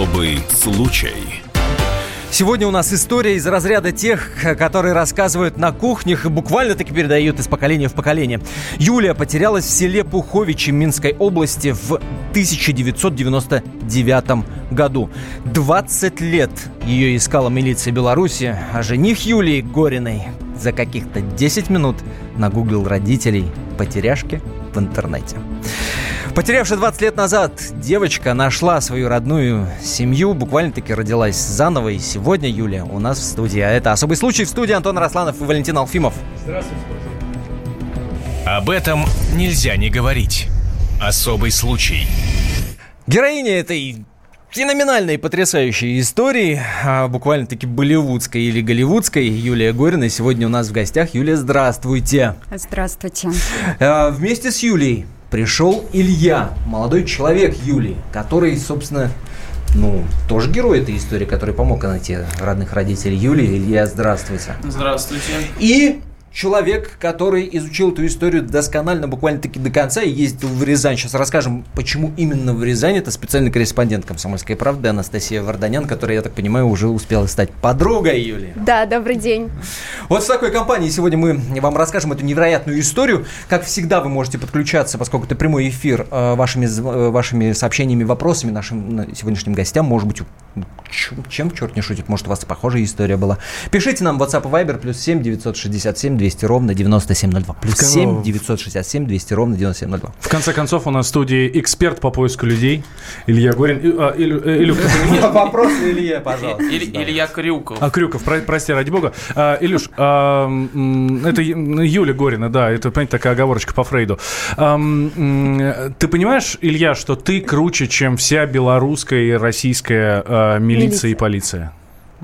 Особый случай. Сегодня у нас история из разряда тех, которые рассказывают на кухнях и буквально таки передают из поколения в поколение. Юлия потерялась в селе Пуховичи Минской области в 1999 году. 20 лет ее искала милиция Беларуси, а жених Юлии Гориной за каких-то 10 минут нагуглил родителей потеряшки в интернете. Потерявшая 20 лет назад девочка нашла свою родную семью, буквально-таки родилась заново, и сегодня Юлия у нас в студии. А это «Особый случай» в студии Антон Росланов и Валентин Алфимов. Здравствуйте. Об этом нельзя не говорить. Особый случай. Героиня этой феноменальной потрясающей истории, а, буквально-таки болливудской или голливудской, Юлия Горина сегодня у нас в гостях. Юлия, здравствуйте. Здравствуйте. А, вместе с Юлией пришел Илья, молодой человек Юлии, который, собственно, ну, тоже герой этой истории, который помог найти родных родителей Юлии. Илья, здравствуйте. Здравствуйте. И человек, который изучил эту историю досконально, буквально-таки до конца, и ездил в Рязань. Сейчас расскажем, почему именно в Рязань. Это специальный корреспондент «Комсомольской правды» Анастасия Варданян, которая, я так понимаю, уже успела стать подругой Юли. Да, добрый день. Вот в такой компании сегодня мы вам расскажем эту невероятную историю. Как всегда, вы можете подключаться, поскольку это прямой эфир, э, вашими, э, вашими сообщениями, вопросами нашим сегодняшним гостям. Может быть, чем, чем черт не шутит, может, у вас похожая история была. Пишите нам WhatsApp и Viber плюс 7 967 200 ровно 9702. Плюс 7 967 200 ровно 9702. В конце концов, у нас в студии эксперт по поиску людей Илья Горин. А, Илю, э, Вопрос Илья, пожалуйста. Илья Крюков. А, Крюков, про, прости, ради бога. А, Илюш, а, это Юля Горина, да, это, понимаете, такая оговорочка по Фрейду. Ты понимаешь, Илья, что ты круче, чем вся белорусская и российская милиция и полиция?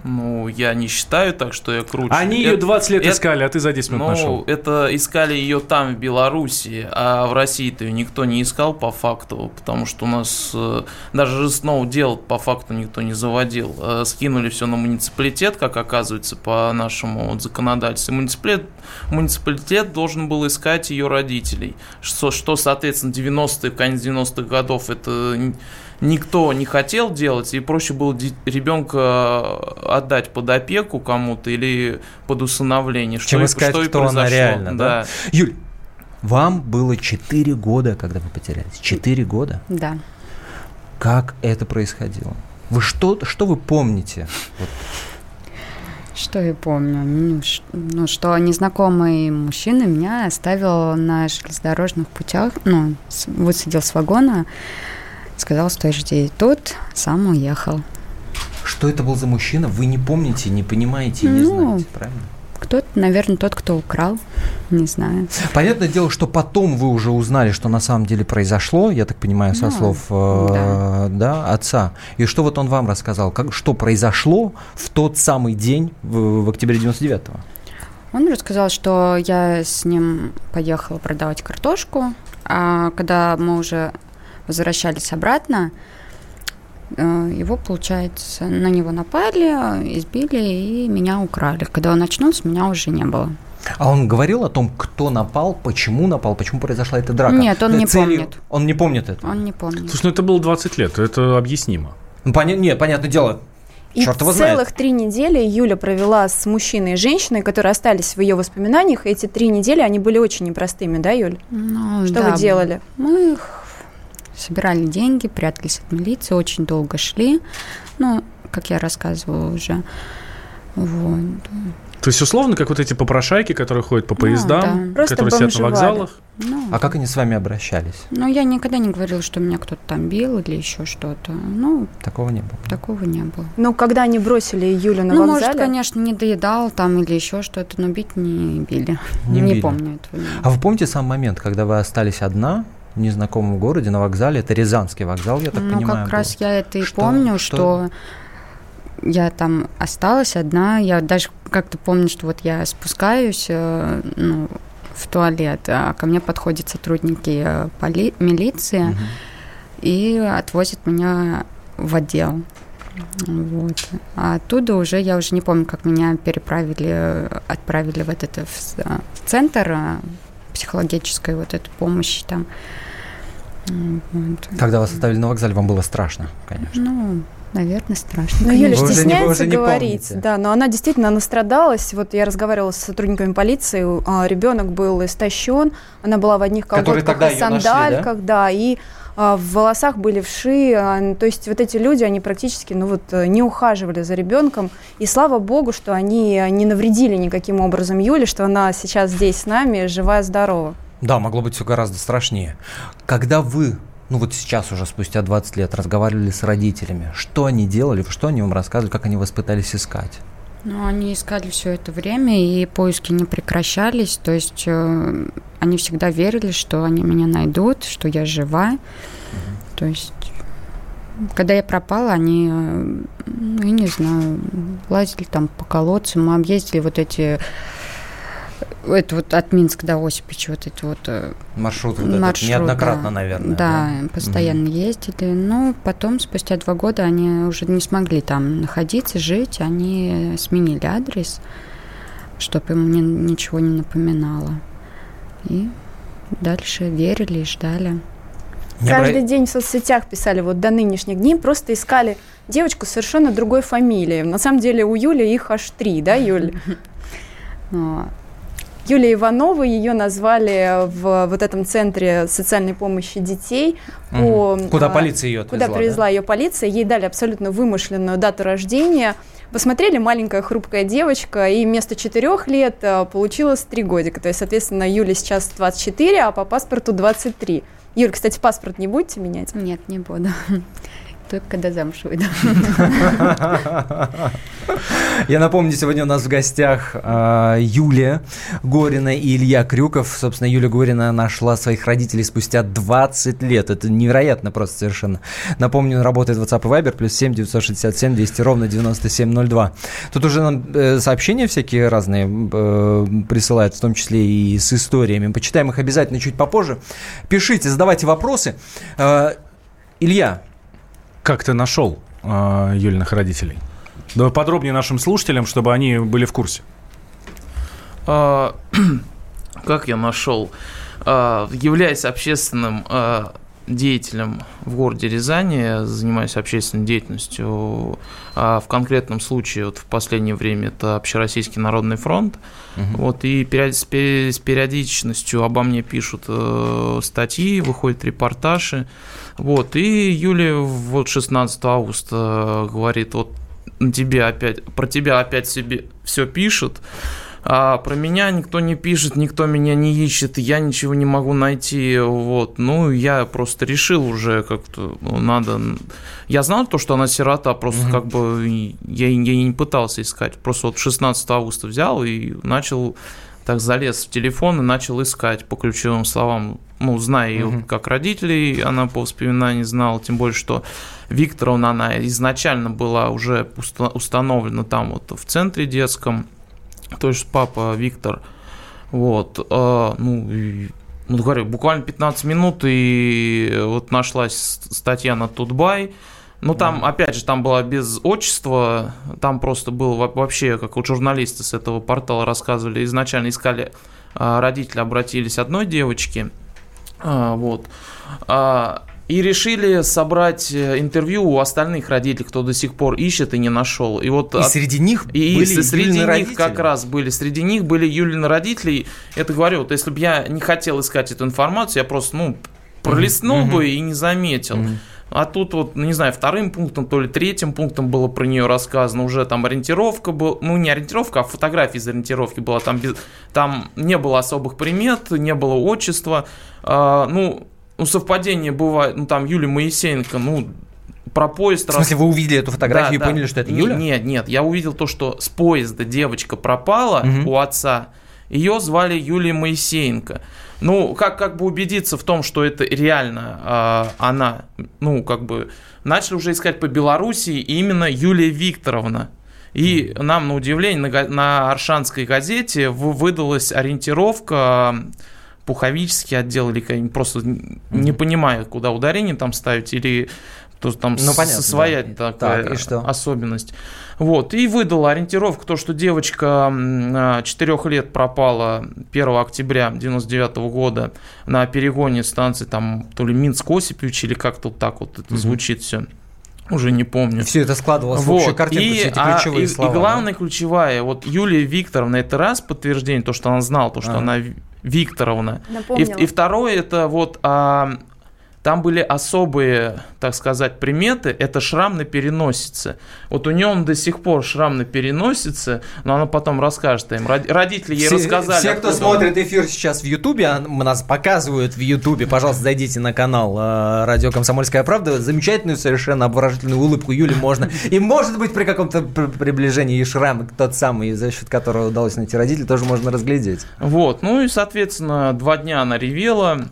Ну, я не считаю так, что я круче. Они это, ее 20 лет это, искали, а ты за 10 минут ну, нашел. это искали ее там, в Беларуси, а в России-то ее никто не искал по факту, потому что у нас э, даже Ресноу дел по факту никто не заводил. Э, скинули все на муниципалитет, как оказывается, по нашему вот, законодательству. Муниципалитет, муниципалитет должен был искать ее родителей, что, что соответственно, 90-е, конец 90-х годов это никто не хотел делать, и проще было ребенка отдать под опеку кому-то или под усыновление. Чем что искать, что и произошло. она реально, да? да? Юль, вам было 4 года, когда вы потерялись? 4 года? Да. Как это происходило? Вы что, что вы помните? Вот. Что я помню? Ну, ну, что незнакомый мужчина меня оставил на железнодорожных путях, ну, высадил с вагона, сказал, что жди тут, сам уехал. Что это был за мужчина? Вы не помните, не понимаете, не ну, знаете, правильно? Кто-то, наверное, тот, кто украл, не знаю. Понятное дело, что потом вы уже узнали, что на самом деле произошло, я так понимаю, со ну, слов э, да. да, отца. И что вот он вам рассказал, как, что произошло в тот самый день, в, в октябре 99-го? Он рассказал, что я с ним поехала продавать картошку, а когда мы уже возвращались обратно, э, его, получается, на него напали, избили и меня украли. Когда он очнулся, меня уже не было. А он говорил о том, кто напал, почему напал, почему произошла эта драка? Нет, он не целью... помнит. Он не помнит это? Он не помнит. Слушай, ну это было 20 лет, это объяснимо. Ну, поня... Нет, понятное дело, и Черт его целых знает. три недели Юля провела с мужчиной и женщиной, которые остались в ее воспоминаниях. Эти три недели, они были очень непростыми, да, Юль? Ну, Что да. вы делали? Мы собирали деньги, прятались от милиции, очень долго шли. Ну, как я рассказывала уже. Вот. То есть, условно, как вот эти попрошайки, которые ходят по ну поездам, да. которые сидят на вокзалах. Ну, а как они с вами обращались? Ну, я никогда не говорила, что меня кто-то там бил или еще что-то. Ну, такого не было. Такого не было. Ну, когда они бросили Юлю на ну, вокзале? может, конечно, не доедал там или еще что-то, но бить не били. Не, не били. помню этого. А вы помните сам момент, когда вы остались одна, незнакомом городе на вокзале. Это Рязанский вокзал, я так ну, понимаю. Ну, как был. раз я это и что, помню, что... что я там осталась одна. Я даже как-то помню, что вот я спускаюсь э, ну, в туалет, а ко мне подходят сотрудники э, поли- милиции угу. и отвозят меня в отдел. Вот. А оттуда уже, я уже не помню, как меня переправили, отправили в этот в, в центр э, психологической вот этой помощи там. Вот. Когда вас оставили на вокзале, вам было страшно, конечно. Ну, Наверное, страшно. Но Юля стесняется говорить. Да, но она действительно настрадалась. Вот я разговаривала с сотрудниками полиции, а, ребенок был истощен, она была в одних колготках и сандальках, нашли, да? да, и а, в волосах были вши, а, то есть вот эти люди, они практически, ну вот, э, не ухаживали за ребенком, и слава богу, что они не навредили никаким образом Юле, что она сейчас здесь с нами, живая, здорова. Да, могло быть все гораздо страшнее. Когда вы ну вот сейчас уже спустя 20 лет разговаривали с родителями, что они делали, что они вам рассказывали, как они вас пытались искать? Ну, они искали все это время, и поиски не прекращались. То есть э, они всегда верили, что они меня найдут, что я жива. Угу. То есть, когда я пропала, они, э, ну, я не знаю, лазили там по колодцам, мы объездили вот эти это вот от Минска до Осипича вот эти вот э, маршрут, вот маршрут неоднократно, да, наверное. Да, да? постоянно mm ездили. Но потом, спустя два года, они уже не смогли там находиться, жить. Они сменили адрес, чтобы им ни, ничего не напоминало. И дальше верили и ждали. Каждый день в соцсетях писали вот до нынешних дней, просто искали девочку совершенно другой фамилии. На самом деле у Юли их аж три, да, Юль? Юлия Иванова, ее назвали в вот этом центре социальной помощи детей. По, Куда а, полиция ее отвезла? Куда привезла да? ее полиция. Ей дали абсолютно вымышленную дату рождения. Посмотрели, маленькая хрупкая девочка, и вместо четырех лет а, получилось три годика. То есть, соответственно, Юля сейчас 24, а по паспорту 23. Юль, кстати, паспорт не будете менять? Нет, не буду. Только когда замуж выйду. Я напомню, сегодня у нас в гостях э, Юлия Горина и Илья Крюков. Собственно, Юлия Горина нашла своих родителей спустя 20 лет. Это невероятно просто совершенно. Напомню, работает WhatsApp и Viber, плюс 7 967 200 ровно 9702. Тут уже нам э, сообщения всякие разные э, присылают, в том числе и с историями. Почитаем их обязательно чуть попозже. Пишите, задавайте вопросы. Э, Илья, как ты нашел э, Юлиных родителей? Давай подробнее нашим слушателям, чтобы они были в курсе. А, как я нашел? А, являясь общественным а, деятелем в городе Рязани, занимаюсь общественной деятельностью. А в конкретном случае, вот в последнее время, это Общероссийский народный фронт. Угу. Вот, и с периодичностью обо мне пишут э, статьи, выходят репортажи. Вот, и Юлия вот 16 августа говорит, вот тебе опять, про тебя опять себе все пишут, а про меня никто не пишет, никто меня не ищет, я ничего не могу найти, вот. Ну, я просто решил уже как-то, ну, надо... Я знал то, что она сирота, просто угу. как бы я, я не пытался искать. Просто вот 16 августа взял и начал так залез в телефон и начал искать по ключевым словам ну, зная ее угу. как родителей, она по воспоминаниям знала, тем более, что Викторовна, она изначально была уже установлена там вот в центре детском, то есть папа Виктор, вот, э, ну, и, ну, говорю, буквально 15 минут, и вот нашлась статья на Тутбай, ну, там, mm. опять же, там была без отчества, там просто был вообще, как вот журналисты с этого портала рассказывали, изначально искали, а, родители обратились одной девочке, а, вот. И решили собрать э, интервью у остальных родителей, кто до сих пор ищет и не нашел. И вот и от... среди них и, были среди них родители. как раз были среди них были Юлины родители. Это говорю, вот если бы я не хотел искать эту информацию, я просто ну пролистнул mm-hmm. бы и не заметил. Mm-hmm. А тут вот, ну, не знаю, вторым пунктом, то ли третьим пунктом было про нее рассказано, уже там ориентировка была, ну не ориентировка, а фотография из ориентировки была, там, без, там не было особых примет, не было отчества, а, ну, ну, совпадение бывает, ну, там Юлия Моисеенко, ну, про поезд... В смысле, вы увидели эту фотографию да, и поняли, что это Юля? Нет, нет, я увидел то, что с поезда девочка пропала угу. у отца, ее звали Юлия Моисеенко. Ну, как, как бы убедиться в том, что это реально э, она, ну, как бы, начали уже искать по Белоруссии именно Юлия Викторовна. И нам, на удивление, на, на Аршанской газете выдалась ориентировка Пуховический отдел, или просто не понимаю, куда ударение там ставить, или то там ну, понятно, своя да. такая так, и что? особенность. Вот, и выдала ориентировку, то, что девочка 4 лет пропала 1 октября 99 года на перегоне станции, там, то ли Минск-Осипович, или как-то вот так вот это угу. звучит все. Уже не помню. Все это складывалось вот. в общую картинку, и, все эти а, ключевые и, слова. И главная да? ключевая, вот Юлия Викторовна, это раз подтверждение, то, что она знала, то, что а. она Викторовна. И, и второе, это вот а, там были особые, так сказать, приметы. Это шрам на переносице. Вот у нее он до сих пор шрам на переносице, но она потом расскажет им. Родители ей все, рассказали. Все, кто смотрит эфир сейчас в Ютубе, а нас показывают в Ютубе, пожалуйста, зайдите на канал э, Радио Комсомольская правда. Замечательную совершенно обворожительную улыбку Юли можно. И может быть при каком-то приближении и шрам, тот самый, за счет которого удалось найти родителей, тоже можно разглядеть. Вот. Ну и, соответственно, два дня она ревела.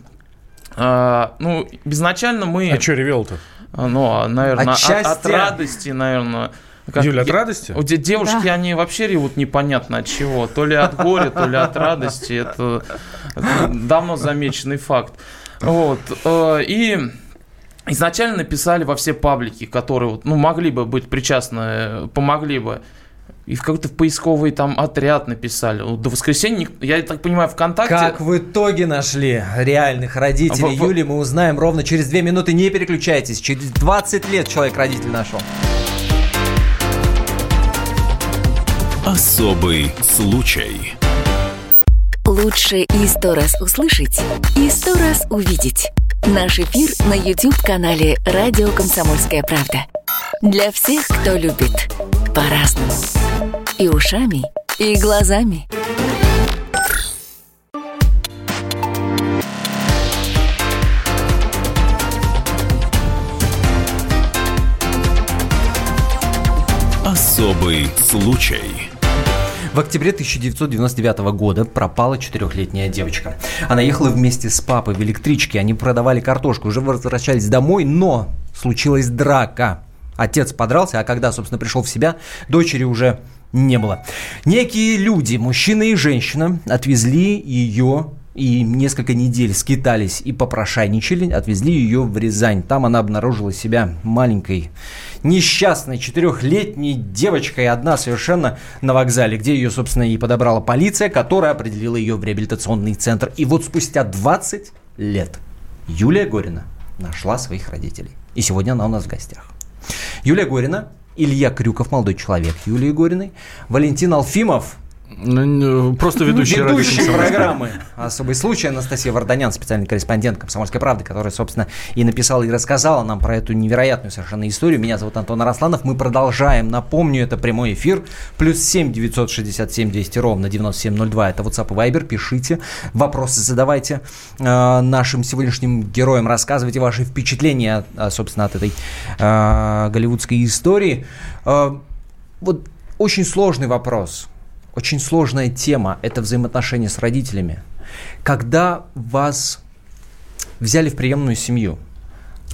А, ну, изначально мы... А что ревел-то? А, ну, а, наверное, от, от радости, наверное. Как, Юля, от радости? У девушки, да. они вообще ревут непонятно от чего. То ли от горя, то ли от радости. Это, это давно замеченный факт. Вот. Э, и изначально написали во все паблики, которые ну, могли бы быть причастны, помогли бы и в какой-то поисковый там отряд написали. До воскресенья, я так понимаю, ВКонтакте... Как в итоге нашли реальных родителей в, Юли, мы узнаем ровно через две минуты. Не переключайтесь. Через 20 лет человек родитель нашел. Особый случай. Лучше и сто раз услышать, и сто раз увидеть. Наш эфир на YouTube-канале «Радио Комсомольская правда». Для всех, кто любит по-разному. И ушами, и глазами. Особый случай. В октябре 1999 года пропала четырехлетняя девочка. Она ехала вместе с папой в электричке, они продавали картошку, уже возвращались домой, но случилась драка. Отец подрался, а когда, собственно, пришел в себя, дочери уже не было. Некие люди, мужчина и женщина, отвезли ее и несколько недель скитались и попрошайничали, отвезли ее в Рязань. Там она обнаружила себя маленькой, несчастной, четырехлетней девочкой, одна совершенно на вокзале, где ее, собственно, и подобрала полиция, которая определила ее в реабилитационный центр. И вот спустя 20 лет Юлия Горина нашла своих родителей. И сегодня она у нас в гостях. Юлия Горина, Илья Крюков, молодой человек Юлии Гориной, Валентин Алфимов, просто ведущий, ведущий программы «Особый случай» Анастасия Варданян, специальный корреспондент «Комсомольской правды», которая, собственно, и написала, и рассказала нам про эту невероятную совершенно историю. Меня зовут Антон Арасланов. Мы продолжаем. Напомню, это прямой эфир. Плюс 7 967 200 ровно 9702. Это WhatsApp и Viber. Пишите, вопросы задавайте э, нашим сегодняшним героям. Рассказывайте ваши впечатления, э, собственно, от этой э, голливудской истории. Э, вот очень сложный вопрос – очень сложная тема – это взаимоотношения с родителями. Когда вас взяли в приемную семью,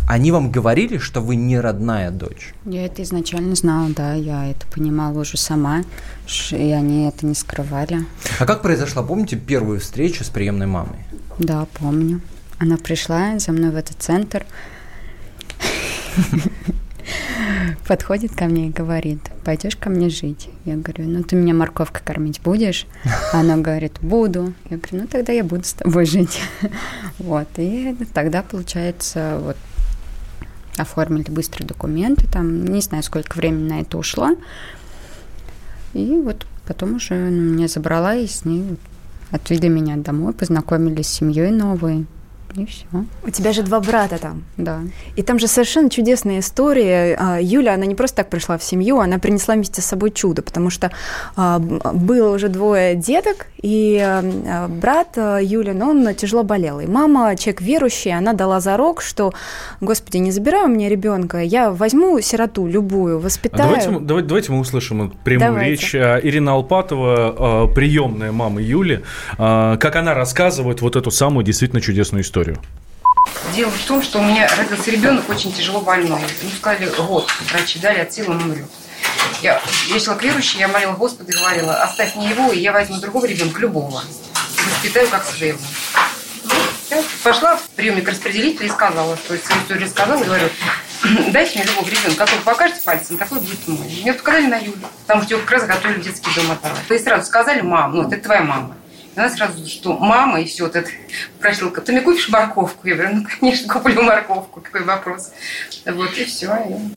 они вам говорили, что вы не родная дочь? Я это изначально знала, да, я это понимала уже сама, и они это не скрывали. А как произошла, помните, первую встречу с приемной мамой? Да, помню. Она пришла за мной в этот центр. Подходит ко мне и говорит, пойдешь ко мне жить? Я говорю, ну ты меня морковкой кормить будешь? Она говорит, буду. Я говорю, ну тогда я буду с тобой жить. Вот, и тогда, получается, вот оформили быстро документы, там, не знаю, сколько времени на это ушло. И вот потом уже ну, меня забрала и с ней отвели меня домой, познакомились с семьей новой. И все. У тебя же два брата там. Да. И там же совершенно чудесная история. А, Юля, она не просто так пришла в семью, она принесла вместе с собой чудо, потому что а, было уже двое деток, и а, брат Юля, ну, он тяжело болел. И мама, человек верующий, она дала зарок, что, господи, не забирай у меня ребенка, я возьму сироту любую, воспитаю. Давайте, давайте, давайте мы услышим прямую давайте. речь. Ирина Алпатова, приемная мама Юли, как она рассказывает вот эту самую действительно чудесную историю историю? Дело в том, что у меня родился ребенок очень тяжело больной. Ему сказали, год, врачи дали, от силы он умрет. Я, я шла к верующей, я молила Господа и говорила, оставь мне его, и я возьму другого ребенка, любого. Воспитаю как своего. Я пошла в приемник распределителя и сказала, то есть свою историю сказала, и говорю, дайте мне любого ребенка, какой покажете пальцем, такой будет мой. Мне показали на Юлю, потому что ее как раз готовили в детский дом оторвать. И сразу сказали, мам, ну, это твоя мама. Она сразу, что мама, и все, вот просила, ты мне купишь морковку? Я говорю, ну, конечно, куплю морковку, какой вопрос. Вот, и все.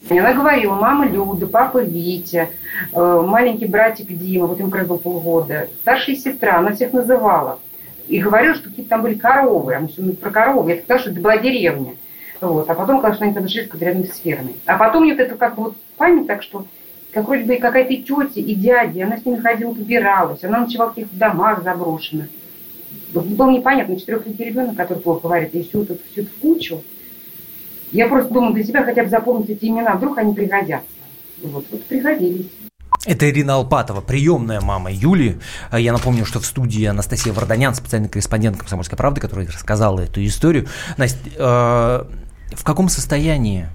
И она говорила, мама Люда, папа Витя, э, маленький братик Дима, вот им как был полгода, старшая сестра, она всех называла. И говорила, что какие-то там были коровы, а мы все про коровы. Я сказала, что это была деревня. Вот. А потом, конечно, они там жили рядом с фермой. А потом мне вот это как бы вот память, так что как вроде бы какая-то тетя и дядя, она с ними ходила, убиралась, она ночевала в каких-то домах заброшенных. Было непонятно, четырехлетний ребенок, который плохо говорит, и всю эту, всю эту кучу. Я просто думаю для себя хотя бы запомнить эти имена, вдруг они пригодятся. Вот, вот пригодились. Это Ирина Алпатова, приемная мама Юли. Я напомню, что в студии Анастасия Варданян, специальный корреспондент «Комсомольской правды», которая рассказала эту историю. Настя, э, в каком состоянии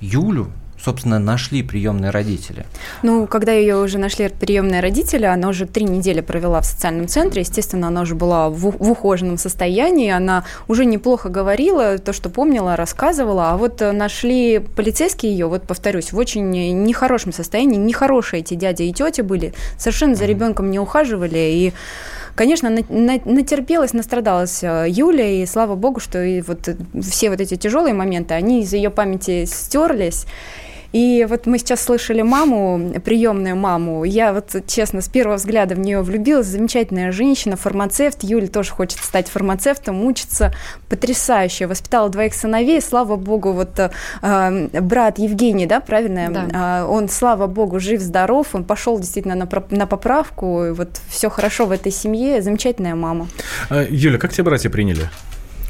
Юлю собственно, нашли приемные родители? Ну, когда ее уже нашли приемные родители, она уже три недели провела в социальном центре. Естественно, она уже была в, в ухоженном состоянии. Она уже неплохо говорила, то, что помнила, рассказывала. А вот нашли полицейские ее, вот повторюсь, в очень нехорошем состоянии. Нехорошие эти дяди и тети были. Совершенно за ребенком не ухаживали. И Конечно, натерпелась, настрадалась э, Юля, и слава богу, что и вот все вот эти тяжелые моменты, они из ее памяти стерлись. И вот мы сейчас слышали маму, приемную маму. Я вот, честно, с первого взгляда в нее влюбилась. Замечательная женщина, фармацевт. Юля тоже хочет стать фармацевтом, учится. Потрясающая. Воспитала двоих сыновей. Слава богу, вот э, брат Евгений, да, правильно? Да. Э, он, слава богу, жив-здоров. Он пошел действительно на, на поправку. И вот все хорошо в этой семье. Замечательная мама. А, Юля, как тебя братья приняли?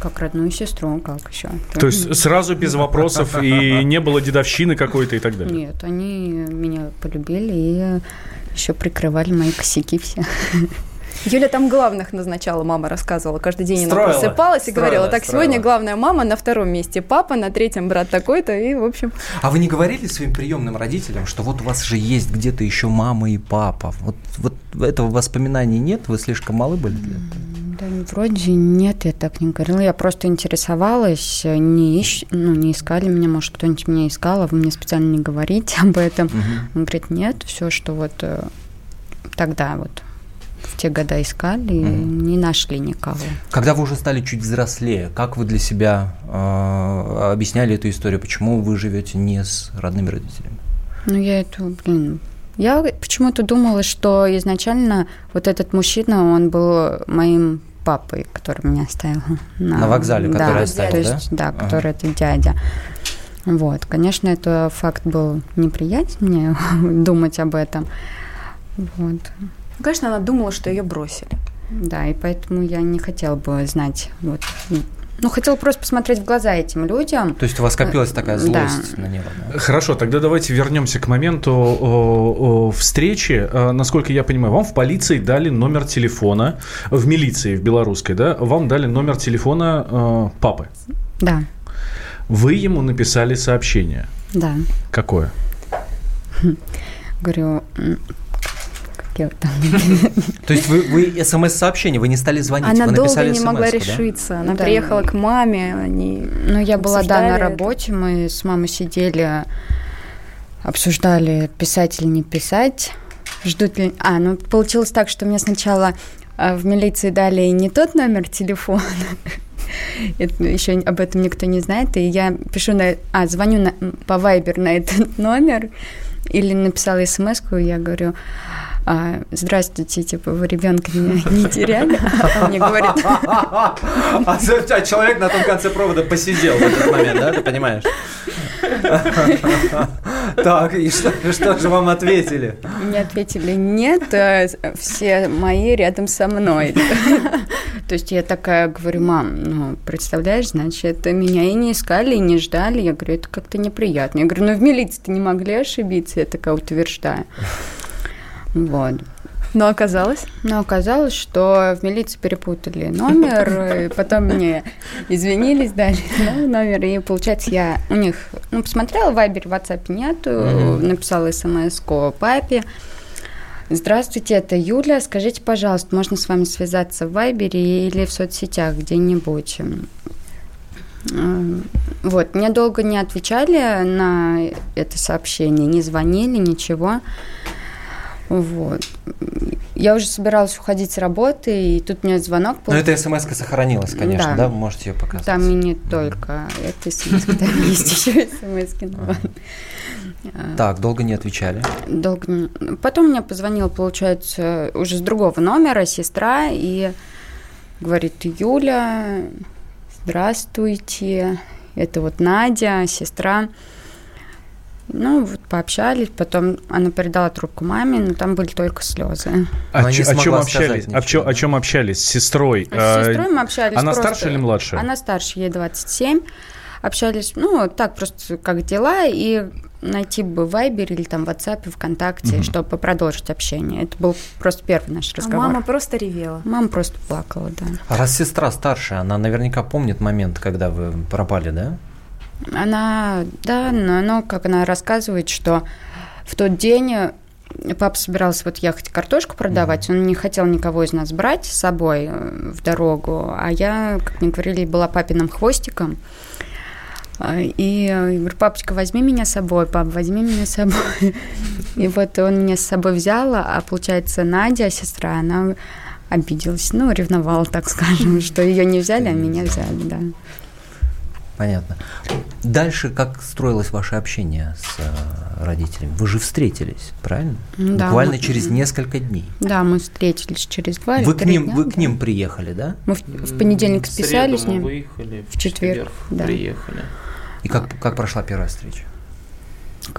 Как родную сестру, как еще. То есть сразу без вопросов и не было дедовщины какой-то и так далее? Нет, они меня полюбили и еще прикрывали мои косяки все. Юля там главных назначала, мама рассказывала. Каждый день строила, она просыпалась и говорила, так, строила. сегодня главная мама, на втором месте папа, на третьем брат такой-то, и, в общем... А вы не говорили своим приемным родителям, что вот у вас же есть где-то еще мама и папа? Вот, вот этого воспоминания нет? Вы слишком малы были для этого? Да, вроде нет, я так не говорила. Я просто интересовалась, не, ищ... ну, не искали меня, может, кто-нибудь меня искал, а вы мне специально не говорите об этом. Угу. Он говорит, нет, все, что вот э, тогда вот в те года искали, угу. не нашли никого. Когда вы уже стали чуть взрослее, как вы для себя э, объясняли эту историю? Почему вы живете не с родными родителями? Ну, я эту, блин, я почему-то думала, что изначально вот этот мужчина, он был моим папой, который меня оставил на, на вокзале, да, который оставил, то есть, да? Да, который ага. это дядя. Вот, конечно, это факт был неприятен мне думать об этом. Вот. Конечно, она думала, что ее бросили. Да, и поэтому я не хотела бы знать вот ну, хотела просто посмотреть в глаза этим людям. То есть у вас копилась такая злость да. на него? Да? Хорошо, тогда давайте вернемся к моменту о, о встречи. А, насколько я понимаю, вам в полиции дали номер телефона, в милиции, в белорусской, да, вам дали номер телефона э, папы. Да. Вы ему написали сообщение. Да. Какое? Говорю, то есть вы, смс-сообщение, вы не стали звонить, Она вы написали долго не могла решиться. Она приехала к маме, они Ну, я была, да, на работе, мы с мамой сидели, обсуждали, писать или не писать. Ждут ли... А, ну, получилось так, что мне сначала а, в милиции дали не тот номер телефона, это, еще об этом никто не знает, и я пишу на... А, звоню на, по Viber на этот номер, или написала смс я говорю, а, здравствуйте, типа, вы ребенка не, не теряли? А мне говорит... А, а человек на том конце провода посидел в этот момент, да, ты понимаешь? Так, и что, что же вам ответили? Мне ответили, нет, а все мои рядом со мной. То есть я такая говорю, мам, ну, представляешь, значит, меня и не искали, и не ждали. Я говорю, это как-то неприятно. Я говорю, ну, в милиции-то не могли ошибиться, я такая утверждаю. Вот. Но оказалось? Но оказалось, что в милиции перепутали номер, и потом мне извинились, дали номер, и получается я у них, ну, посмотрела, в Вайбер, в WhatsApp нету, mm-hmm. написала смс папе, Здравствуйте, это Юля. Скажите, пожалуйста, можно с вами связаться в Вайбере или в соцсетях где-нибудь? Вот, мне долго не отвечали на это сообщение, не звонили, ничего. Вот. я уже собиралась уходить с работы, и тут мне звонок. Но эта смс сохранилась, конечно, да. да? Можете ее показать. Там и не только эта смс там есть еще смс Так, долго не отвечали? Долго не... Потом мне позвонила, получается, уже с другого номера сестра, и говорит, Юля, здравствуйте, это вот Надя, сестра. Ну, вот пообщались, потом она передала трубку маме, но там были только слезы. А о, ч- о чем общались? О, чем, о чем общались? С сестрой? С а, сестрой мы общались. Она просто... старше или младше? Она старше, ей 27. Общались, ну, так просто, как дела, и найти бы в Вайбере или там в WhatsApp, ВКонтакте, mm чтобы продолжить общение. Это был просто первый наш разговор. А мама просто ревела? Мама просто плакала, да. А раз сестра старшая, она наверняка помнит момент, когда вы пропали, да? Она, да, но оно, как она рассказывает, что в тот день папа собирался вот ехать картошку продавать, он не хотел никого из нас брать с собой э, в дорогу, а я, как мне говорили, была папиным хвостиком. А, и я говорю, папочка, возьми меня с собой, пап, возьми меня с собой. И вот он меня с собой взял, а получается Надя, сестра, она обиделась, ну, ревновала, так скажем, что ее не взяли, а меня взяли, да. Понятно. Дальше как строилось ваше общение с э, родителями? Вы же встретились, правильно? Да. Буквально мы, через несколько дней. Да, мы встретились через два вы или к ним, дня. Вы к ним приехали, да? Мы в, в понедельник списались с ним. выехали, в, в четверг, да. приехали. И как, как прошла первая встреча?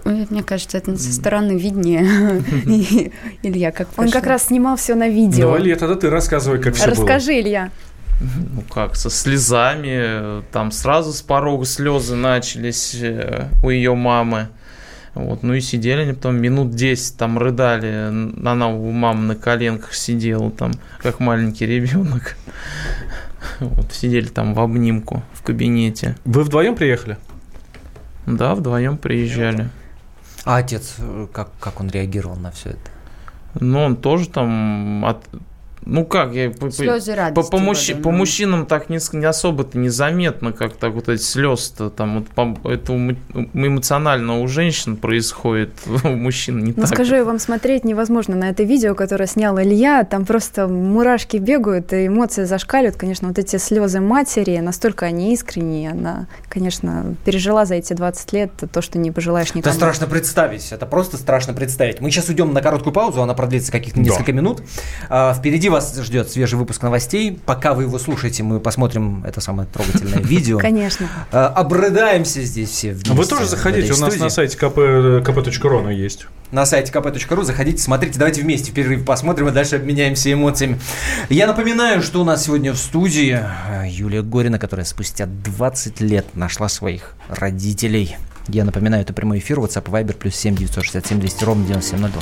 Мне кажется, это со стороны виднее. Илья, как Он как раз снимал все на видео. Ну, Илья, тогда ты рассказывай, как все Расскажи, Илья. Ну как, со слезами, там сразу с порога слезы начались э, у ее мамы. Вот, ну и сидели они потом минут 10 там рыдали. Она у мамы на коленках сидела там, как маленький ребенок. Вот, сидели там в обнимку в кабинете. Вы вдвоем приехали? Да, вдвоем приезжали. А отец, э, как, как он реагировал на все это? Ну, он тоже там от, ну как, я по, слезы радости. По, по, мужч, по мужчинам так не, не особо-то незаметно, как так вот эти слезы-то там вот, по, это эмоционально у женщин происходит, у мужчин не ну, так. скажу я вам, смотреть невозможно на это видео, которое снял Илья, там просто мурашки бегают, и эмоции зашкаливают, конечно, вот эти слезы матери, настолько они искренние, она, конечно, пережила за эти 20 лет то, что не пожелаешь никому. Это страшно представить, это просто страшно представить. Мы сейчас уйдем на короткую паузу, она продлится каких-то несколько да. минут. А, впереди вас ждет свежий выпуск новостей. Пока вы его слушаете, мы посмотрим это самое трогательное видео. Конечно. Э, обрыдаемся здесь все вместе. Вы тоже заходите, у нас на сайте kp.ru оно есть. На сайте kp.ru заходите, смотрите, давайте вместе в перерыв посмотрим и дальше обменяемся эмоциями. Я напоминаю, что у нас сегодня в студии э, Юлия Горина, которая спустя 20 лет нашла своих родителей. Я напоминаю, это прямой эфир, WhatsApp Viber, плюс 7 967 200 ровно 9702.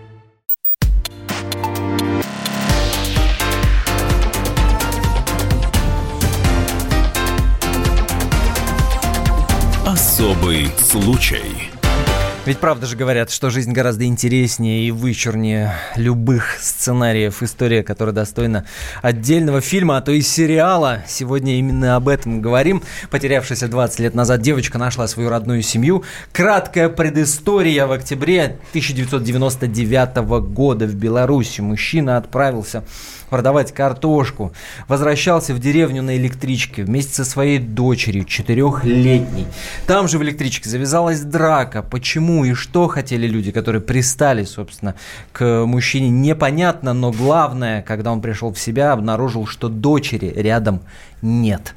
Особый случай. Ведь правда же говорят, что жизнь гораздо интереснее и вычурнее любых сценариев. История, которая достойна отдельного фильма, а то и сериала. Сегодня именно об этом говорим. Потерявшаяся 20 лет назад девочка нашла свою родную семью. Краткая предыстория. В октябре 1999 года в Беларуси мужчина отправился продавать картошку. Возвращался в деревню на электричке вместе со своей дочерью, четырехлетней. Там же в электричке завязалась драка. Почему и что хотели люди, которые пристали, собственно, к мужчине, непонятно, но главное, когда он пришел в себя, обнаружил, что дочери рядом нет.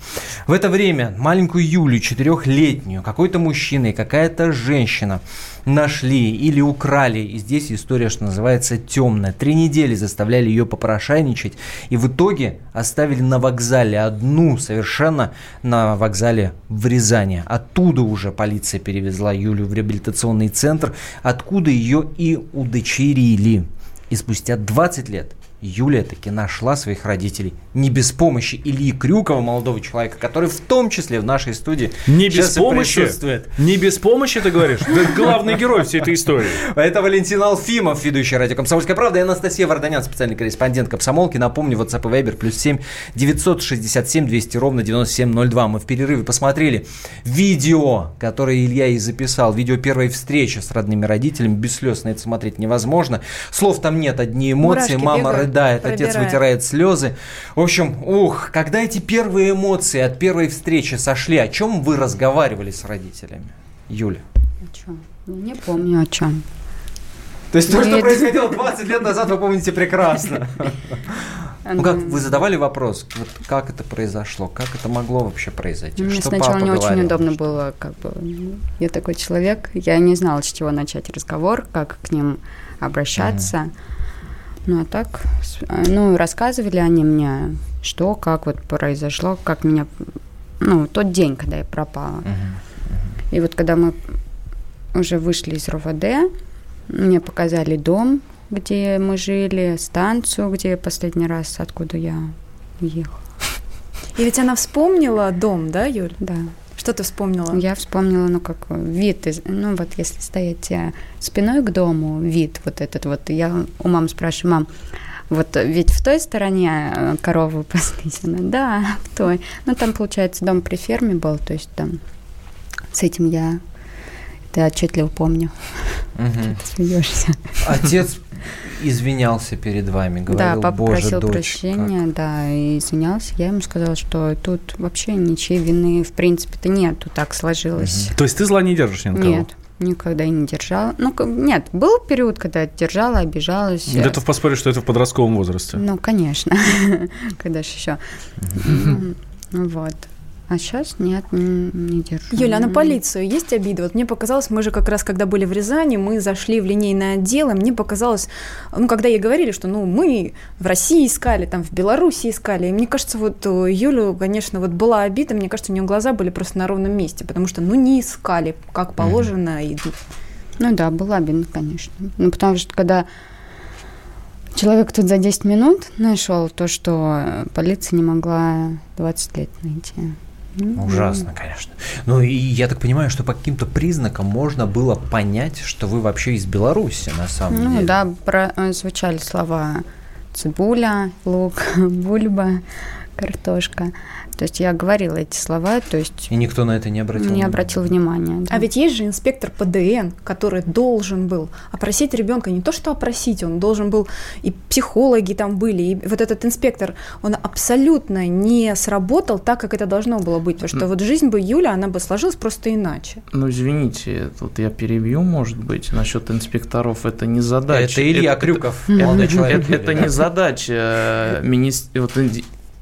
В это время маленькую Юлю, четырехлетнюю, какой-то мужчина и какая-то женщина нашли или украли. И здесь история, что называется, темная. Три недели заставляли ее попрошайничать. И в итоге оставили на вокзале одну совершенно на вокзале в Рязани. Оттуда уже полиция перевезла Юлю в реабилитационный центр, откуда ее и удочерили. И спустя 20 лет Юлия таки нашла своих родителей. Не без помощи Ильи Крюкова, молодого человека, который в том числе в нашей студии Не без помощи? Присутствует. Не без помощи, ты говоришь? Это главный герой всей этой истории. Это Валентин Алфимов, ведущий радио «Комсомольская правда», и Анастасия Варданян, специальный корреспондент «Комсомолки». Напомню, WhatsApp и Viber плюс 7 967 200 ровно 9702. Мы в перерыве посмотрели видео, которое Илья и записал. Видео первой встречи с родными родителями. Без слез на это смотреть невозможно. Слов там нет, одни эмоции. Муражки Мама бегают рыдает, пробирает. отец вытирает слезы. В общем, ух, когда эти первые эмоции от первой встречи сошли, о чем вы разговаривали с родителями? Юля. О чем? Не помню о чем. То есть то, что происходило 20 лет назад, вы помните прекрасно. Ну как, вы задавали вопрос, вот как это произошло, как это могло вообще произойти? Мне что сначала не говорил? очень удобно было, как бы, я такой человек, я не знала, с чего начать разговор, как к ним обращаться. Mm-hmm. Ну, а так, ну, рассказывали они мне, что, как вот произошло, как меня, ну, тот день, когда я пропала. Uh-huh. Uh-huh. И вот когда мы уже вышли из РОВД, мне показали дом, где мы жили, станцию, где я последний раз, откуда я уехала. И ведь она вспомнила дом, да, Юль? Да. Что ты вспомнила? Я вспомнила, ну, как вид, из, ну, вот если стоять э, спиной к дому, вид вот этот вот, я у мамы спрашиваю, мам, вот ведь в той стороне э, коровы паслись, она, да, в той. Ну, там, получается, дом при ферме был, то есть там с этим я это отчетливо помню. Угу. Ты смеешься. Отец извинялся перед вами, говорил, да, папа Боже, просил дочь, прощения, как? да, и извинялся. Я ему сказала, что тут вообще ничьей вины в принципе-то нету, так сложилось. Угу. То есть ты зла не держишь ни на кого? Нет. Никогда и не держала. Ну, нет, был период, когда я держала, обижалась. Готов поспорить, что это в подростковом возрасте. Ну, конечно. Когда же еще. Вот. А сейчас нет, не, не держу. Юля, а на полицию есть обида? Вот мне показалось, мы же как раз, когда были в Рязани, мы зашли в линейное отдел, и мне показалось, ну, когда ей говорили, что, ну, мы в России искали, там, в Беларуси искали, и мне кажется, вот Юлю, конечно, вот была обида, мне кажется, у нее глаза были просто на ровном месте, потому что, ну, не искали, как положено. Mm-hmm. И... Ну да, была обидно, конечно. Ну, потому что, когда Человек тут за 10 минут нашел то, что полиция не могла 20 лет найти. Ужасно, конечно. Ну и я так понимаю, что по каким-то признакам можно было понять, что вы вообще из Беларуси на самом ну, деле. Ну да, про, э, звучали слова цибуля, лук, бульба, картошка. То есть я говорила эти слова, то есть... И никто на это не обратил Не внимания. обратил внимания. Да. А ведь есть же инспектор ПДН, который должен был опросить ребенка, не то что опросить, он должен был, и психологи там были, и вот этот инспектор, он абсолютно не сработал так, как это должно было быть, потому что вот жизнь бы Юля, она бы сложилась просто иначе. Ну, извините, тут я перебью, может быть, насчет инспекторов, это не задача. Это Илья это, Крюков, это, молодой человек. Это, это не задача э, министр... вот,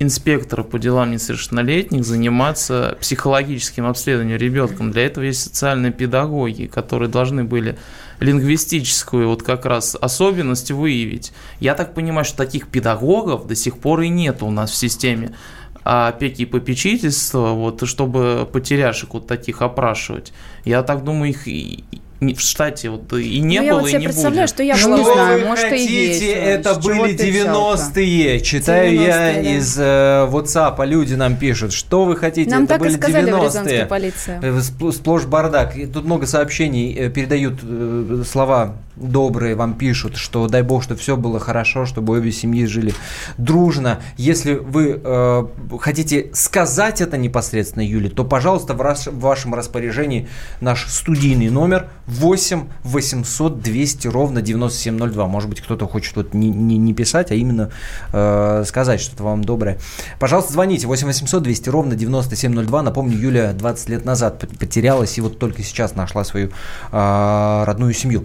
инспектора по делам несовершеннолетних заниматься психологическим обследованием ребенком. Для этого есть социальные педагоги, которые должны были лингвистическую вот как раз особенность выявить. Я так понимаю, что таких педагогов до сих пор и нет у нас в системе опеки и попечительства, вот, чтобы потеряшек вот таких опрашивать. Я так думаю, их в штате вот и не ну, было, я вот и не представляю, будет. что я что не знаю, вы может, хотите, и есть. это были 90-е. Читаю 90 я да. из э, WhatsApp, люди нам пишут, что вы хотите, нам это так были и сказали 90-е. полиция. Э, сплошь бардак. И тут много сообщений э, передают э, слова добрые вам пишут, что дай бог, что все было хорошо, чтобы обе семьи жили дружно. Если вы э, хотите сказать это непосредственно Юле, то, пожалуйста, в, раш, в вашем распоряжении наш студийный номер 8 800 200 ровно 9702. Может быть, кто-то хочет вот не, не, не писать, а именно э, сказать что-то вам доброе. Пожалуйста, звоните 8 800 200 ровно 9702. Напомню, Юля 20 лет назад потерялась и вот только сейчас нашла свою э, родную семью.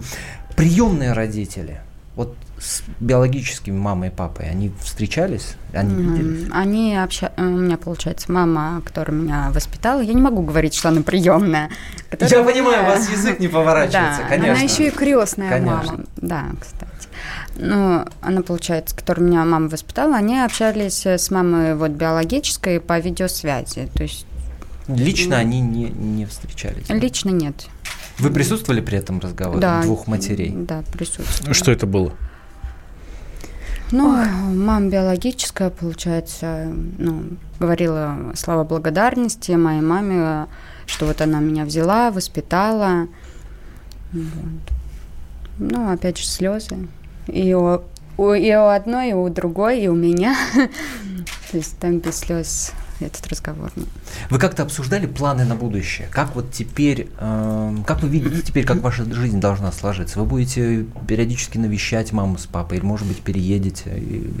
Приемные родители, вот с биологическими мамой и папой, они встречались? Они mm-hmm. виделись? Они обща... У меня, получается, мама, которая меня воспитала, я не могу говорить, что она приемная. Которая... Я понимаю, у вас язык не поворачивается, да, конечно. Она еще и крестная конечно. мама. Да, кстати. Ну, она, получается, которую меня мама воспитала, они общались с мамой вот биологической по видеосвязи, то есть... Лично mm. они не, не встречались? Лично нет. Вы присутствовали при этом разговоре да, двух матерей? Да, присутствовали. Что это было? Ну, мама биологическая, получается, ну, говорила слова благодарности моей маме, что вот она меня взяла, воспитала. Вот. Ну, опять же, слезы. И у, у, и у одной, и у другой, и у меня. То есть там без слез этот разговор. Вы как-то обсуждали планы на будущее? Как вот теперь, э, как вы видите теперь, как ваша жизнь должна сложиться? Вы будете периодически навещать маму с папой, или, может быть, переедете? Или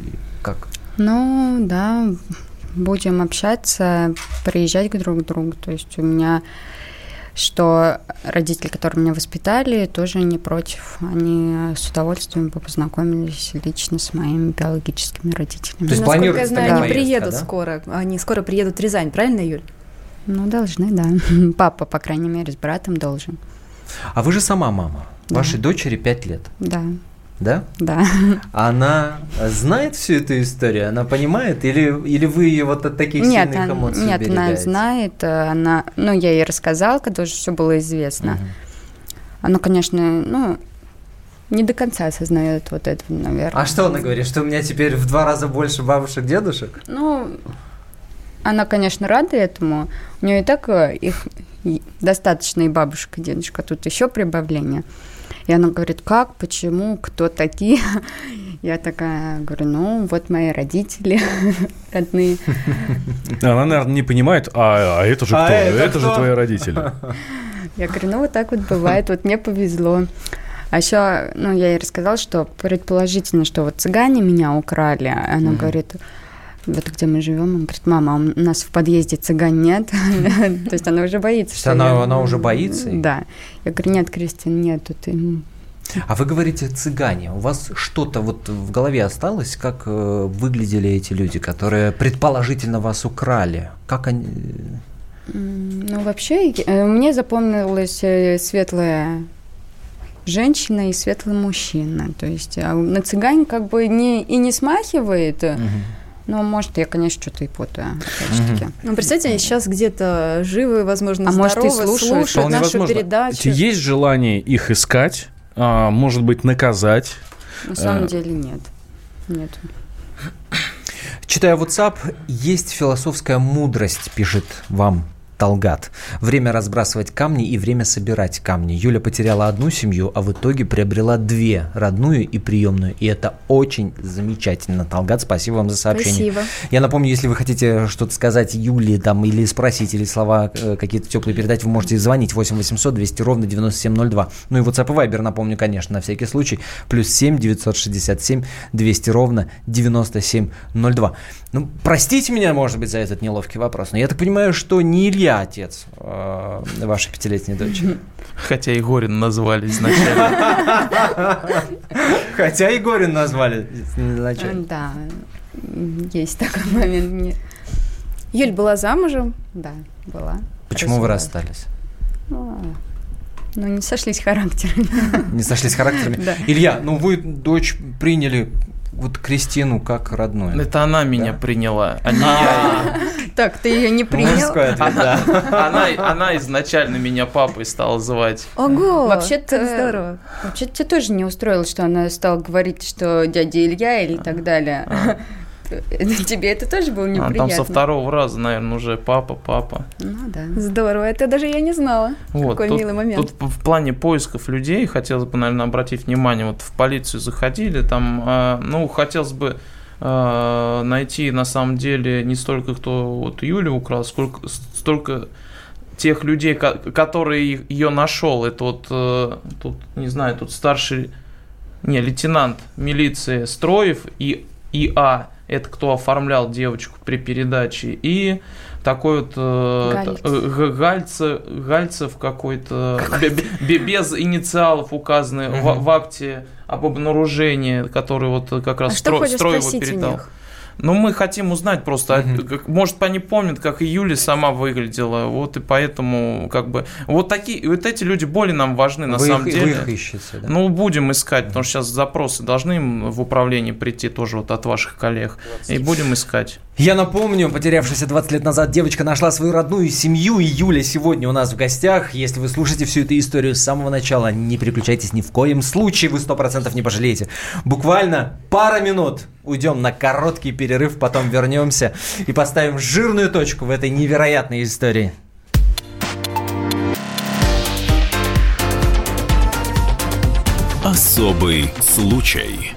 как? Ну, да, будем общаться, приезжать друг к другу. То есть у меня что родители, которые меня воспитали, тоже не против. Они с удовольствием бы познакомились лично с моими биологическими родителями. То есть Насколько я знаю, они приедут да? скоро. Они скоро приедут в Рязань, правильно, Юль? Ну, должны, да. Папа, по крайней мере, с братом должен. А вы же сама мама. Да. Вашей дочери 5 лет. Да. Да? Да. Она знает всю эту историю? Она понимает? Или, или вы ее вот от таких нет, сильных эмоций Нет, она знает. Она, ну, я ей рассказала, когда уже все было известно. Угу. Она, конечно, ну, не до конца осознает вот это, наверное. А что она говорит? Что у меня теперь в два раза больше бабушек, дедушек? Ну, она, конечно, рада этому. У нее и так э, их достаточно и бабушка, и дедушка. Тут еще прибавление. И она говорит, как, почему, кто такие? Я такая говорю, ну, вот мои родители родные. Она, наверное, не понимает, а, а это же а кто? Это, это же твои родители. Я говорю, ну, вот так вот бывает, вот мне повезло. А еще, ну, я ей рассказала, что предположительно, что вот цыгане меня украли. Она говорит, вот где мы живем, он говорит, мама, у нас в подъезде цыган нет. То есть она уже боится. Что она, она уже боится? Да. Я говорю, нет, Кристин, нет, ты а вы говорите цыгане. У вас что-то вот в голове осталось, как э, выглядели эти люди, которые предположительно вас украли? Как они? Ну, вообще, э, мне запомнилась э, светлая женщина и светлый мужчина. То есть а на цыгане как бы не, и не смахивает. Угу ну, может, я, конечно, что-то и путаю, опять Ну, представьте, они сейчас где-то живы, возможно, а здоровы, может, и слушают, слушают нашу возможно. передачу. Есть желание их искать, а, может быть, наказать? На самом а... деле нет. Нет. Читая WhatsApp, есть философская мудрость, пишет вам Талгат. Время разбрасывать камни и время собирать камни. Юля потеряла одну семью, а в итоге приобрела две, родную и приемную. И это очень замечательно. Талгат, спасибо вам за сообщение. Спасибо. Я напомню, если вы хотите что-то сказать Юле там, или спросить, или слова э, какие-то теплые передать, вы можете звонить 8 800 200 ровно 9702. Ну и WhatsApp и Viber, напомню, конечно, на всякий случай. Плюс 7 967 200 ровно 9702. Ну, простите меня, может быть, за этот неловкий вопрос, но я так понимаю, что не Илья отец э, вашей пятилетней дочери. Хотя и Горин назвали изначально. Хотя и Горин назвали изначально. Да, есть такой момент. Юль была замужем? Да, была. Почему вы расстались? Ну, ну, не сошлись характерами. Не сошлись характерами? Да. Илья, ну вы дочь приняли вот Кристину как родную. Это она меня приняла, а не я. Так, ты ее не принял? Она изначально меня папой стала звать. Ого, вообще-то здорово. Вообще-то тебе тоже не устроило, что она стала говорить, что дядя Илья или так далее. А. Тебе это тоже было неприятно? А там со второго раза, наверное, уже папа, папа. Ну да. Здорово, это даже я не знала. Вот, Какой тут, милый момент. Тут в плане поисков людей хотелось бы, наверное, обратить внимание, вот в полицию заходили, там, э, ну, хотелось бы э, найти на самом деле не столько кто вот Юлю украл, сколько столько тех людей, которые ее нашел. Это вот э, тут, не знаю, тут старший, не, лейтенант милиции Строев и ИА это кто оформлял девочку при передаче, и такой вот э, э Гальцев, Гальцев какой-то, без инициалов указаны в, в акте об обнаружении, который вот как раз а стро, Строева передал. Ну, мы хотим узнать просто, mm-hmm. может, они помнят, как и Юля сама выглядела, вот и поэтому, как бы, вот такие, вот эти люди более нам важны на вы самом их, деле. Вы их ищете, да? Ну, будем искать, потому что сейчас запросы должны им в управлении прийти тоже вот от ваших коллег, 20. и будем искать. Я напомню, потерявшаяся 20 лет назад девочка нашла свою родную семью, и Юля сегодня у нас в гостях. Если вы слушаете всю эту историю с самого начала, не переключайтесь ни в коем случае, вы 100% не пожалеете. Буквально пара минут уйдем на короткий перерыв, потом вернемся и поставим жирную точку в этой невероятной истории. Особый случай.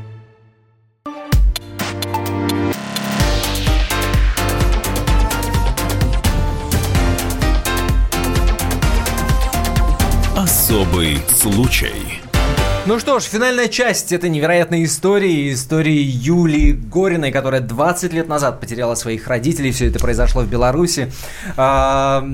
Особый случай. Ну что ж, финальная часть этой невероятной истории, истории Юлии Гориной, которая 20 лет назад потеряла своих родителей. Все это произошло в Беларуси. А,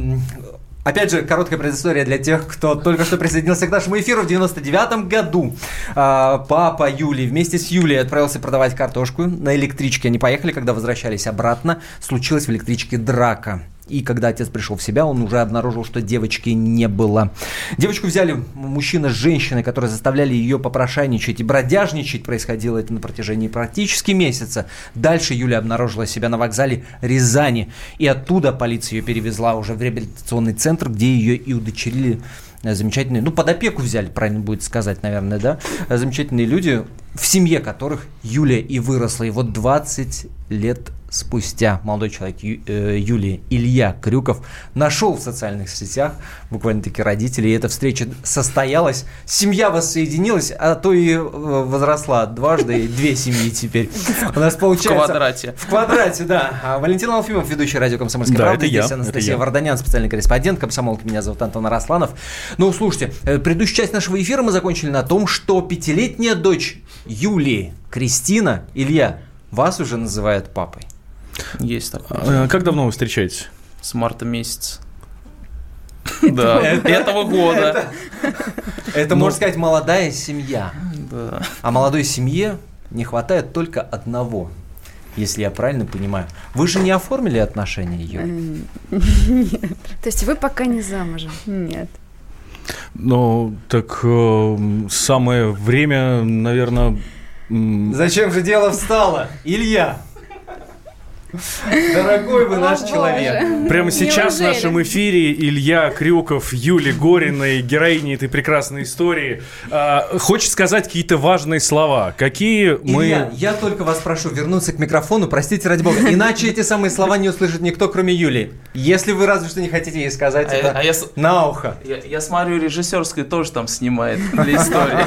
Опять же, короткая предыстория для тех, кто только что присоединился к нашему эфиру. В 99 году э, папа Юли вместе с Юлей отправился продавать картошку. На электричке они поехали, когда возвращались обратно, случилась в электричке драка. И когда отец пришел в себя, он уже обнаружил, что девочки не было. Девочку взяли мужчина с женщиной, которые заставляли ее попрошайничать и бродяжничать. Происходило это на протяжении практически месяца. Дальше Юля обнаружила себя на вокзале Рязани. И оттуда полиция ее перевезла уже в реабилитационный центр, где ее и удочерили замечательные, ну, под опеку взяли, правильно будет сказать, наверное, да, замечательные люди, в семье которых Юлия и выросла. И вот 20 лет спустя молодой человек Ю, э, Юлия Илья Крюков нашел в социальных сетях буквально-таки родителей, и эта встреча состоялась, семья воссоединилась, а то и э, возросла дважды, и две семьи теперь. У нас получается... В квадрате. В квадрате, да. А Валентин Алфимов, ведущий радио «Комсомольская да, правда». это Здесь я, Анастасия это Варданян, специальный корреспондент комсомолки. Меня зовут Антон Арасланов. Ну, слушайте, э, предыдущую часть нашего эфира мы закончили на том, что пятилетняя дочь Юлии, Кристина, Илья, вас уже называют папой. Есть такое. А, как давно вы встречаетесь? С марта месяца. Да, этого года. Это, можно сказать, молодая семья. Да. А молодой семье не хватает только одного если я правильно понимаю. Вы же не оформили отношения, Юль? Нет. То есть вы пока не замужем? Нет. Ну, так э, самое время, наверное... Зачем же дело встало, Илья? Дорогой вы наш человек. Прямо сейчас в нашем эфире Илья Крюков, Юлия Горина и героини этой прекрасной истории э, хочет сказать какие-то важные слова. Какие мы... Илья, я только вас прошу вернуться к микрофону, простите ради бога. Иначе эти самые слова не услышит никто, кроме Юли. Если вы разве что не хотите ей сказать а это а я, на ухо. Я, я смотрю, режиссерская тоже там снимает для истории.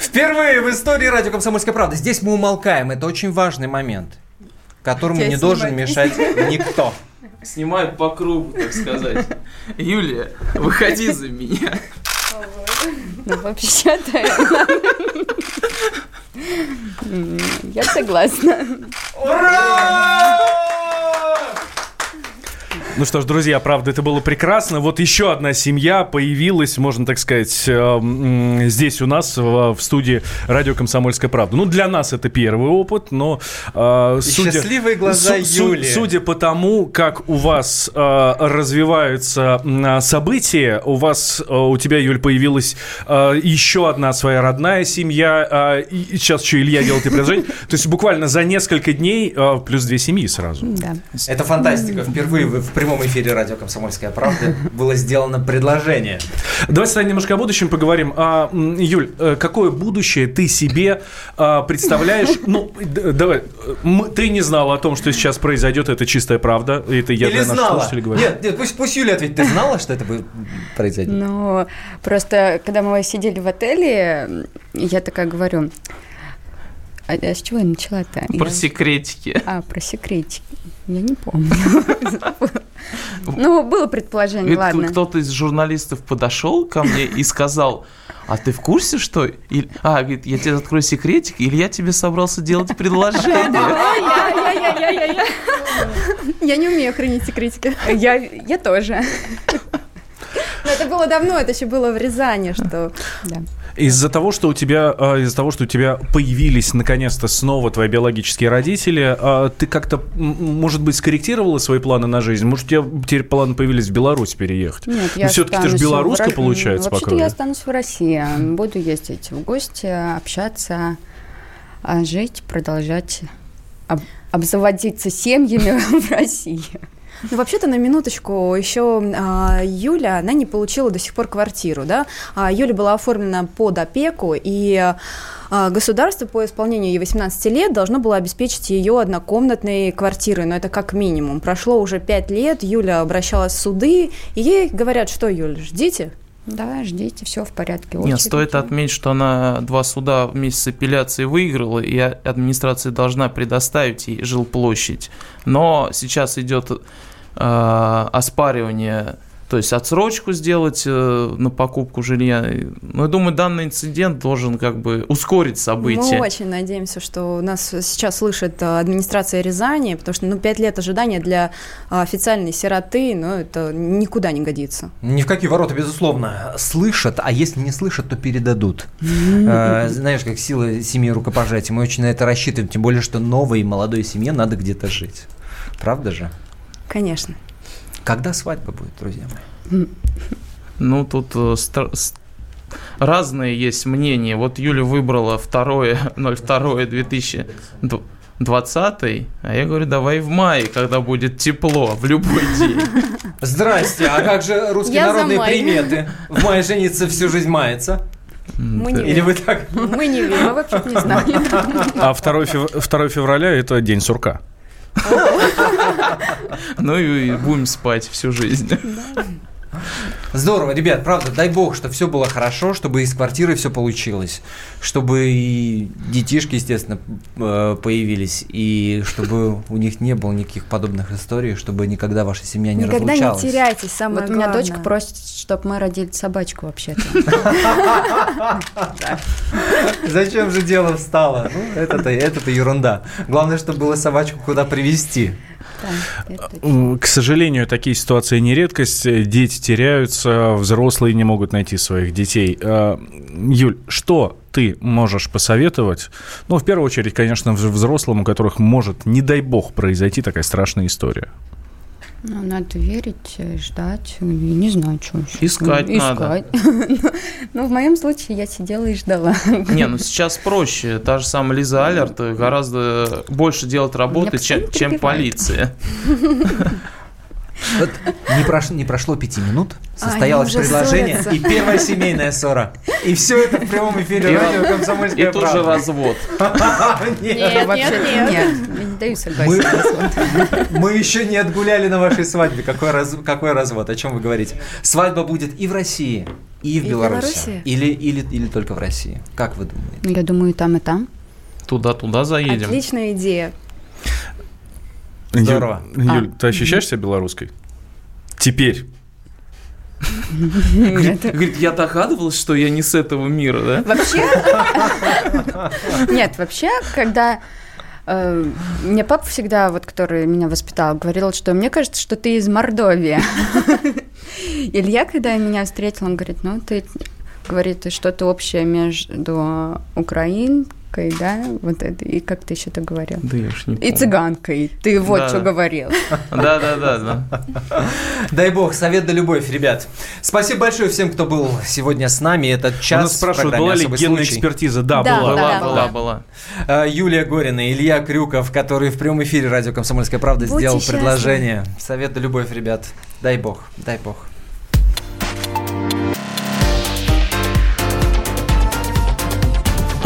Впервые в истории радио «Комсомольская правда». Здесь мы умолкаем. Это очень важный момент которому не должен мешать никто. Снимают по кругу, так сказать. Юлия, выходи за меня. Ну, вообще-то... Я согласна. Ура! Ну что ж, друзья, правда, это было прекрасно. Вот еще одна семья появилась, можно так сказать, э, здесь у нас в студии радио «Комсомольская правда». Ну, для нас это первый опыт, но... Э, судя, Счастливые глаза су- Юли. Судя по тому, как у вас э, развиваются события, у вас, у тебя, Юль, появилась еще одна своя родная семья, и сейчас еще Илья делает и предложение. То есть буквально за несколько дней плюс две семьи сразу. Да. Это фантастика. Впервые в прямом эфире радио «Комсомольская правда» было сделано предложение. Давайте тогда немножко о будущем поговорим. А, Юль, э, какое будущее ты себе а, представляешь? Ну, давай, ты не знала о том, что сейчас произойдет, это чистая правда. Это я Или для наших слушателей говорю. Нет, нет, пусть, пусть Юля ответит. Ты знала, что это будет произойдет? Ну, просто, когда мы сидели в отеле, я такая говорю, а, а с чего я начала-то? Про я... секретики. А, про секретики. Я не помню. Ну, было предположение, ладно. Кто-то из журналистов подошел ко мне и сказал, а ты в курсе, что... А, говорит, я тебе открою секретик, или я тебе собрался делать предложение. Я не умею хранить секретики. Я, я тоже. это было давно, это еще было в Рязани, что... Из-за того, что у тебя, а, из-за того, что у тебя появились наконец-то снова твои биологические родители, а, ты как-то, может быть, скорректировала свои планы на жизнь? Может, у тебя теперь планы появились в Беларусь переехать? Нет, я все-таки ты же белоруска, в... получается, Вообще-то я останусь в России. Буду ездить в гости, общаться, а, жить, продолжать обзаводиться семьями в России. Ну, вообще-то, на минуточку, еще а, Юля, она не получила до сих пор квартиру, да? А, Юля была оформлена под опеку, и а, государство по исполнению ей 18 лет должно было обеспечить ее однокомнатной квартирой, но это как минимум. Прошло уже 5 лет, Юля обращалась в суды, и ей говорят, что, Юля, ждите, да, ждите, все в порядке. Очередь. Нет, стоит отметить, что она два суда вместе с апелляцией выиграла, и администрация должна предоставить ей жилплощадь. Но сейчас идет оспаривание то есть отсрочку сделать э, на покупку жилья. Но я думаю, данный инцидент должен как бы ускорить события. Мы очень надеемся, что нас сейчас слышит э, администрация Рязани, потому что ну, пять лет ожидания для э, официальной сироты, ну, это никуда не годится. Ни в какие ворота, безусловно. Слышат, а если не слышат, то передадут. Знаешь, как сила семьи рукопожатия. Мы очень на это рассчитываем, тем более, что новой молодой семье надо где-то жить. Правда же? Конечно. Когда свадьба будет, друзья мои? Ну, тут э, разные есть мнения. Вот Юля выбрала 2 02 2020, а я говорю, давай в мае, когда будет тепло, в любой день. Здрасте, а как же русские я народные приметы? В мае жениться всю жизнь мается? Мы не Или вы так? Мы не верим, мы вообще не знаем. А 2 февраля – это день сурка. Ну и будем спать всю жизнь. Здорово, ребят, правда, дай бог, что все было хорошо, чтобы из квартиры все получилось, чтобы и детишки, естественно, э, появились, и чтобы у них не было никаких подобных историй, чтобы никогда ваша семья не никогда разлучалась. Никогда не теряйтесь, самое вот главное. меня дочка просит, чтобы мы родили собачку вообще-то. Зачем же дело встало? Ну, это-то ерунда. Главное, чтобы было собачку куда привести. К сожалению, такие ситуации не редкость. Дети теряются, взрослые не могут найти своих детей. А, Юль, что ты можешь посоветовать? Ну, в первую очередь, конечно, взрослым, у которых может, не дай бог, произойти такая страшная история. Ну, надо верить, э, ждать. Не знаю, что еще. Искать, Искать. надо. ну, в моем случае я сидела и ждала. Не, ну сейчас проще. Та же самая Лиза Алерт гораздо больше делает работы, чем, чем полиция. Вот не, прош, не прошло пяти минут, состоялось а, предложение, ссорятся. и первая семейная ссора. И все это в прямом эфире радио «Комсомольская И тут же развод. Нет, нет, нет. Я не даю согласия Мы еще не отгуляли на вашей свадьбе. Какой развод? О чем вы говорите? Свадьба будет и в России, и в Беларуси. Или, или, или только в России. Как вы думаете? Я думаю, и там, и там. Туда-туда заедем. Отличная идея. Здорово. Юль, а. ты ощущаешь себя белорусской? Теперь. Говорит, я догадывалась, что я не с этого мира, да? Вообще? Нет, вообще, когда э, мне папа всегда, вот который меня воспитал, говорил, что мне кажется, что ты из Мордовии. Илья, когда меня встретил, он говорит, ну ты говорит, что-то общее между Украин, цыганкой, да, вот это, и как ты еще так говорил? Да я не помню. И цыганкой, ты вот да. что говорил. Да, да, да, да. Дай бог, совет да любовь, ребят. Спасибо большое всем, кто был сегодня с нами. Этот час. нас спрашивают, была ли генная экспертиза? Да, была. Была, была, была. А, Юлия Горина, Илья Крюков, который в прямом эфире радио «Комсомольская правда» сделал предложение. Совет да любовь, ребят. Дай бог, дай бог.